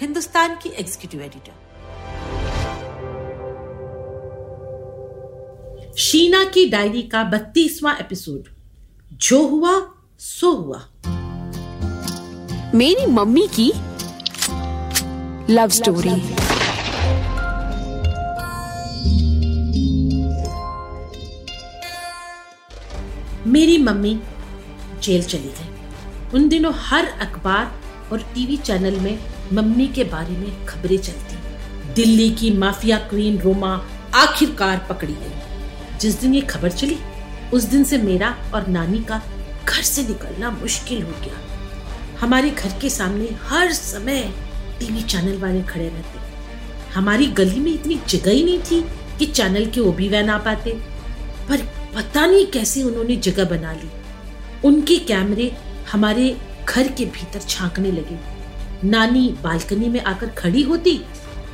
हिंदुस्तान की executive editor Sheena की diary का बत्तीसवां एपिसोड जो हुआ सो हुआ। मेरी मम्मी की लव स्टोरी मेरी मम्मी जेल चली गई। उन दिनों हर अखबार और टीवी चैनल में मम्मी के बारे में खबरें चलती। दिल्ली की माफिया क्वीन रोमा आखिरकार पकड़ी गई। जिस दिन ये खबर चली, उस दिन से मेरा और नानी का घर से निकलना मुश्किल हो गया। हमारे घर के सामने हर समय टीवी चैनल वाले खड़े रहते। हमारी गली में इतनी जगह ही नहीं थी कि चैनल के ओबी वैन आ पाते। पर पता नहीं कैसे उन्होंने जगह बना ली। उनके कैमरे हमारे घर के भीतर झांकने लगे। नानी बालकनी में आकर खड़ी होती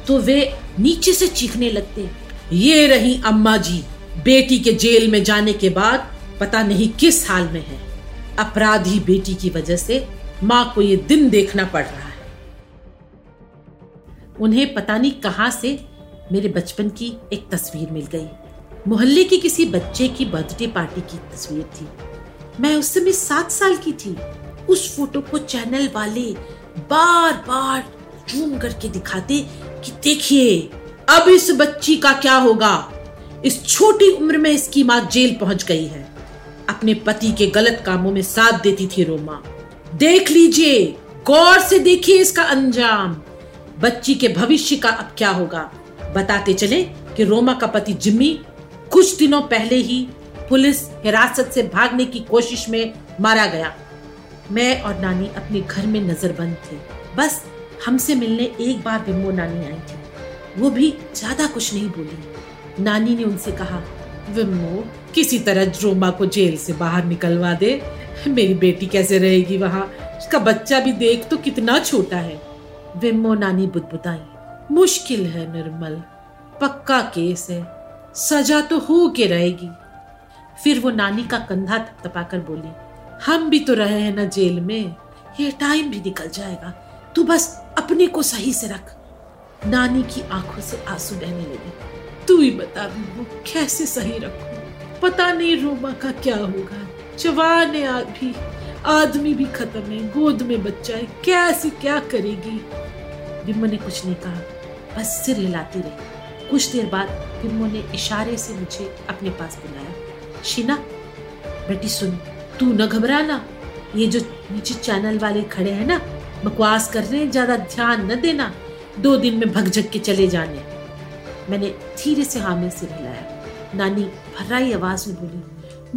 तो वे नीचे से चीखने लगते, ये रही अम्मा जी, बेटी के जेल में जाने के बाद पता नहीं किस हाल में है। अपराधी बेटी की वजह से माँ को ये दिन देखना पड़ रहा है। उन्हें पता नहीं कहाँ से मेरे बचपन की एक तस्वीर मिल गई। मोहल्ले की किसी बच्चे की बर्थडे पार्टी की तस्वीर थी। मैं उस समय सात साल की थी। उस फ़ोटो को चैनल वाले बार बार जूम करके दिखाते कि देखिए, अब इस बच्ची का क्या होगा? इस छोटी उम्र में इसकी माँ जेल पहुँच गई है। अपने पति के गलत कामों में साथ देती थी रोमा। देख लीजिए, गौर से देखिए इसका अंजाम। बच्ची के भविष्य का अब क्या होगा? बताते चले कि रोमा का पति जिम्मी कुछ दिनों पहले ही पुलिस हिरासत से भागने की कोशिश में मारा गया। मैं और नानी अपने घर में नजरबंद थे। बस हमसे मिलने एक बार बिम्बो नानी आई थी। वो भी ज़्यादा कुछ नहीं बोली। नानी ने उनसे कहा विम्मो किसी तरह रोमा को जेल से बाहर निकलवा दे। मेरी बेटी कैसे रहेगी वहाँ? उसका बच्चा भी देख तो कितना छोटा है। विम्मो नानी बुदबुदाई, मुश्किल है निर्मल। पक्का केस है। सजा तो हो के रहेगी। फिर वो नानी का कंधा थपथपाकर बोली हम भी तो रहे हैं ना जेल में। ये टाइम भी निकल जाएगा। तू बस अपने को सही से रख। नानी की आँखों से आँसू बहने लगे। तू ही बता वो कैसे सही रखू? पता नहीं रोमा का क्या होगा। जवान भी। आदमी भी खत्म है, गोद में बच्चा है। कैसे क्या करेगी? बिम्मो ने कुछ नहीं कहा। बस सिर हिलाती रही। कुछ देर बाद बिम्मो ने इशारे से मुझे अपने पास बुलाया। शीना, बेटी सुन। तू न घबराना। ये जो नीचे चैनल वाले खड़े हैं ना, बकवास कर रहे हैं, ज़्यादा ध्यान न देना। दो दिन में भगझक के चले जाने। मैंने धीरे से हामिल से हिलाया। नानी भर्राई आवाज़ में बोली,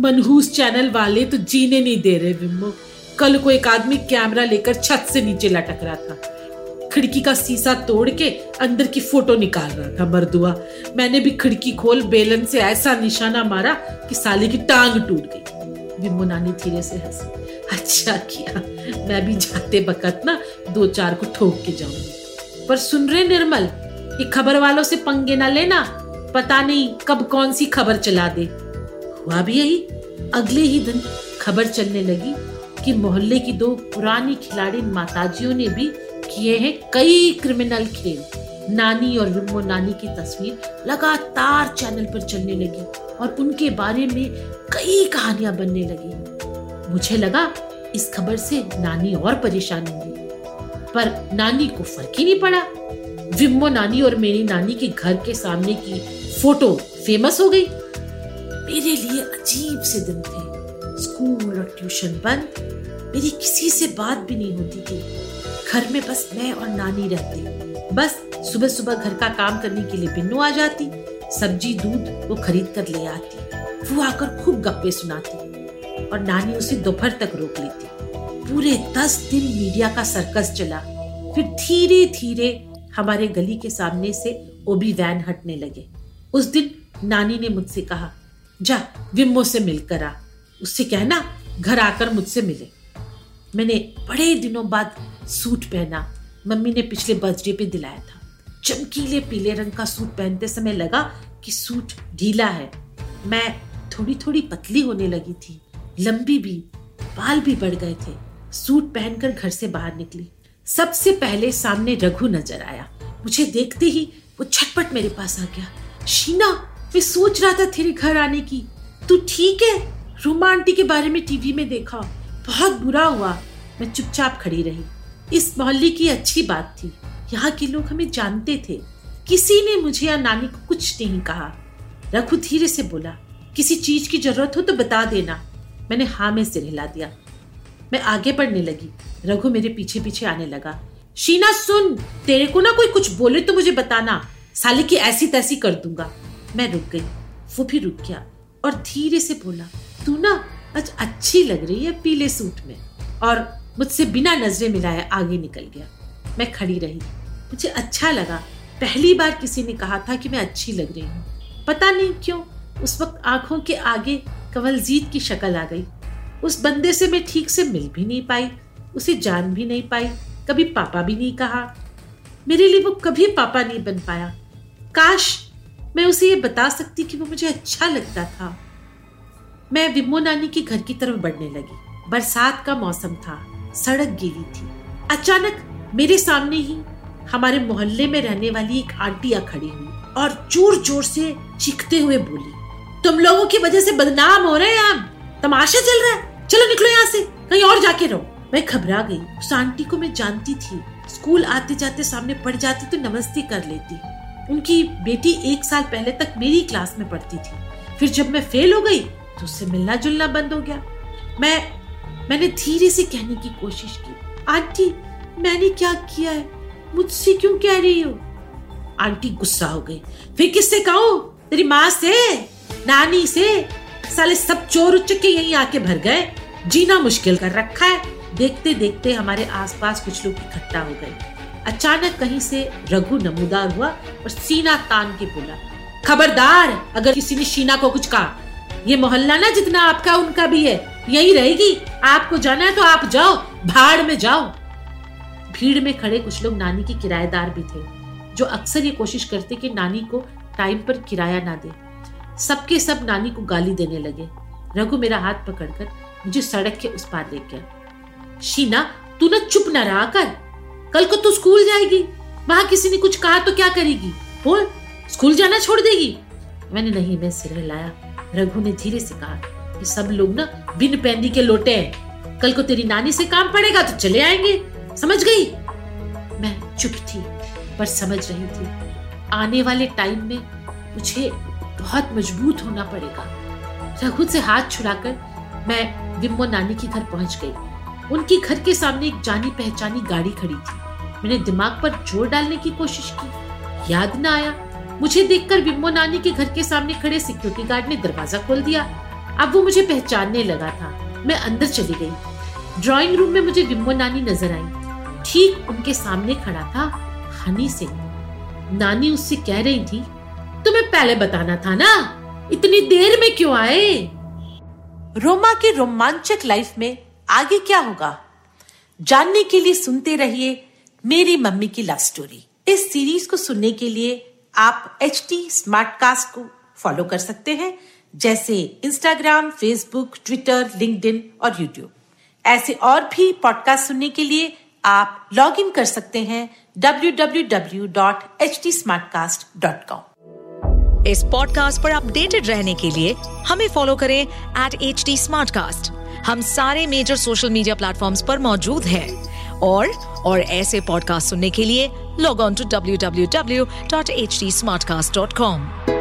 मनहूस चैनल वाले तो जीने नहीं दे रहे बिम्बो कल को एक आदमी कैमरा लेकर छत से नीचे लटक रहा था। खिड़की का सीसा तोड़ के अंदर की फ़ोटो निकाल रहा था, मरदुआ। मैंने भी खिड़की खोल बेलन से ऐसा निशाना मारा कि साले की टांग टूट गई। बिम्बो नानी धीरे से हँसी। अच्छा किया। मैं भी जाते बकत ना दो चार को ठोक के जाऊँगी पर सुन रहे निर्मल ये खबर वालों से पंगे ना लेना, पता नहीं कब कौन सी खबर चला दे। हुआ भी यही, अगले ही दिन खबर चलने लगी कि मोहल्ले की दो पुरानी खिलाड़ी माताजियों ने भी किए हैं कई क्रिमिनल खेल। नानी और विम्बो नानी की तस्वीर लगातार चैनल पर चलने लगी और उनके बारे में कई कहानियाँ बनने लगी। मुझे लगा, इस खबर से नानी और परेशान होंगी। पर नानी को फ़र्क ही नहीं पड़ा। विम्बो नानी और मेरी नानी के घर के सामने की फ़ोटो फ़ेमस हो गई। मेरे लिए अजीब से दिन थे। स्कूल और ट्यूशन बंद। मेरी किसी से बात भी नहीं होती थी। घर में बस मैं और नानी रहती। बस सुबह सुबह घर का काम करने के लिए बिन्नू आ जाती, सब्ज़ी, दूध वो खरीद कर ले आती। वो आकर खूब गप्पे सुनाती और नानी उसे दोपहर तक रोक लेती। पूरे दस दिन मीडिया का सर्कस चला। फिर धीरे धीरे हमारे गली के सामने से ओबी वैन हटने लगे। उस दिन नानी ने मुझसे कहा, जा, विम्मो से मिलकर आ। उससे कहना, घर आकर मुझसे मिले। मैंने बड़े दिनों बाद सूट पहना। मम्मी ने पिछले बर्थडे पे दिलाया था। चमकीले पीले रंग का सूट पहनते समय लगा कि सूट ढीला है। मैं थोड़ी थोड़ी पतली होने लगी थी। लंबी भी, बाल भी बढ़ गए थे। सूट पहनकर घर से बाहर निकली। सबसे पहले सामने रघु नज़र आया। मुझे देखते ही वो छटपट मेरे पास आ गया। शीना, मैं सोच रहा था तेरे घर आने की। तू ठीक है? रूमा आंटी के बारे में टीवी में देखा। बहुत बुरा हुआ। मैं चुपचाप खड़ी रही। इस मोहल्ले की अच्छी बात थी। यहाँ के लोग हमें जानते थे। किसी ने मुझे या नानी को कुछ नहीं कहा। रघु धीरे से बोला, किसी चीज़ की ज़रूरत हो तो बता देना। मैंने हाँ में सिर हिला दिया। मैं आगे बढ़ने लगी। रघु मेरे पीछे पीछे आने लगा। शीना, सुन! तेरे को ना कोई कुछ बोले तो मुझे बताना। साले की ऐसी तैसी कर दूँगा। मैं रुक गई। वो भी रुक गया और धीरे से बोला, तू ना आज अच्छी लग रही है पीले सूट में। और मुझसे बिना नजरे मिलाए आगे निकल गया। मैं खड़ी रही। मुझे अच्छा लगा। पहली बार किसी ने कहा था कि मैं अच्छी लग रही हूँ। पता नहीं क्यों, उस वक्त आँखों के आगे कवलजीत की शक्ल आ गई। उस बंदे से मैं ठीक से मिल भी नहीं पाई, उसे जान भी नहीं पाई, कभी पापा भी नहीं कहा। मेरे लिए वो कभी पापा नहीं बन पाया। काश मैं उसे ये बता सकती कि वो मुझे अच्छा लगता था। मैं विमो नानी के घर की तरफ़ बढ़ने लगी। बरसात का मौसम था। सड़क गिरी थी। अचानक मेरे सामने ही हमारे मोहल्ले में रहने वाली एक आंटिया खड़ी हुई और ज़ोर ज़ोर से चीखते हुए बोली, तुम लोगों की वजह से बदनाम हो रहे हैं हम तमाशा चल रहा है। चलो निकलो यहाँ से। कहीं और जाके रहो। मैं घबरा गई। उस आंटी को मैं जानती थी। स्कूल आते जाते सामने पड़ जाती तो नमस्ते कर लेती। उनकी बेटी एक साल पहले तक मेरी क्लास में पढ़ती थी। फिर जब मैं फेल हो गई तो उससे मिलना जुलना बंद हो गया। मैं मैंने धीरे से कहने की कोशिश की, आंटी, मैंने क्या किया है? मुझसे क्यों कह रही हो? आंटी गुस्सा हो गई। फिर किससे कहूँ? तेरी माँ से? नानी से? साले सब चोर उच्च यहीं आके भर गए। जीना मुश्किल कर रखा है। देखते देखते हमारे आसपास कुछ लोग इकट्ठा हो गए। अचानक कहीं से रघु नमूदार हुआ और सीना तान के बोला, खबरदार, अगर किसी ने शीना को कुछ कहा, ये मोहल्ला ना जितना आपका, उनका भी है, यही रहेगी। आपको जाना है तो आप जाओ, भाड़ में जाओ। भीड़ में खड़े कुछ लोग नानी के किराएदार भी थे, जो अक्सर ये कोशिश करते कि नानी को टाइम पर किराया ना दे। सबके सब नानी को गाली देने लगे। रघु मेरा हाथ पकड़कर मुझे सड़क के उस पार ले गया शीना, तू ना चुप न रहा कर। कल को तू स्कूल जाएगी। वहाँ किसी ने कुछ कहा तो क्या करेगी? बोल, स्कूल जाना छोड़ देगी? मैंने नहीं, मैं सिर हिलाया। रघु ने धीरे से कहा कि सब लोग ना बिन पैंदी के लोटे हैं। कल को तेरी नानी से काम पड़ेगा तो चले आएँगे। समझ गई? मैं चुप थी, पर समझ रही थी। आने वाले टाइम में मुझे बहुत मज़बूत होना पड़ेगा। रघु से हाथ छुड़ाकर मैं विम्मो नानी के घर पहुँच गई। उनकी घर के सामने एक जानी पहचानी गाड़ी खड़ी थी। मैंने दिमाग पर ज़ोर डालने की कोशिश की। याद ना आया। मुझे देखकर विम्मो नानी के घर के सामने खड़े सिक्योरिटी गार्ड ने दरवाज़ा खोल दिया। अब वो मुझे पहचानने लगा था। मैं अंदर चली गई। ड्राइंग रूम में मुझे विम्मो नानी नज़र आई। ठीक उनके सामने खड़ा था हनी सिंह। नानी उससे कह रही थी, तुम्हें पहले बताना था ना? इतनी देर में क्यों आए? रोमा के रोमांचक लाइफ में आगे क्या होगा? जानने के लिए सुनते रहिए मेरी मम्मी की लव स्टोरी इस सीरीज़ को सुनने के लिए आप एच टी स्मार्ट कास्ट को फॉलो कर सकते हैं। जैसे इंस्टाग्राम फेसबुक ट्विटर लिंक्डइन और यूट्यूब ऐसे और भी पॉडकास्ट सुनने के लिए आप लॉग इन कर सकते हैं www.htsmartcast.com इस पॉडकास्ट पर अपडेटेड रहने के लिए हमें फॉलो करें एट एच हम सारे मेजर सोशल मीडिया प्लेटफॉर्म्स पर मौजूद हैं और और ऐसे पॉडकास्ट सुनने के लिए log on to W W W dot H T Smartcast dot com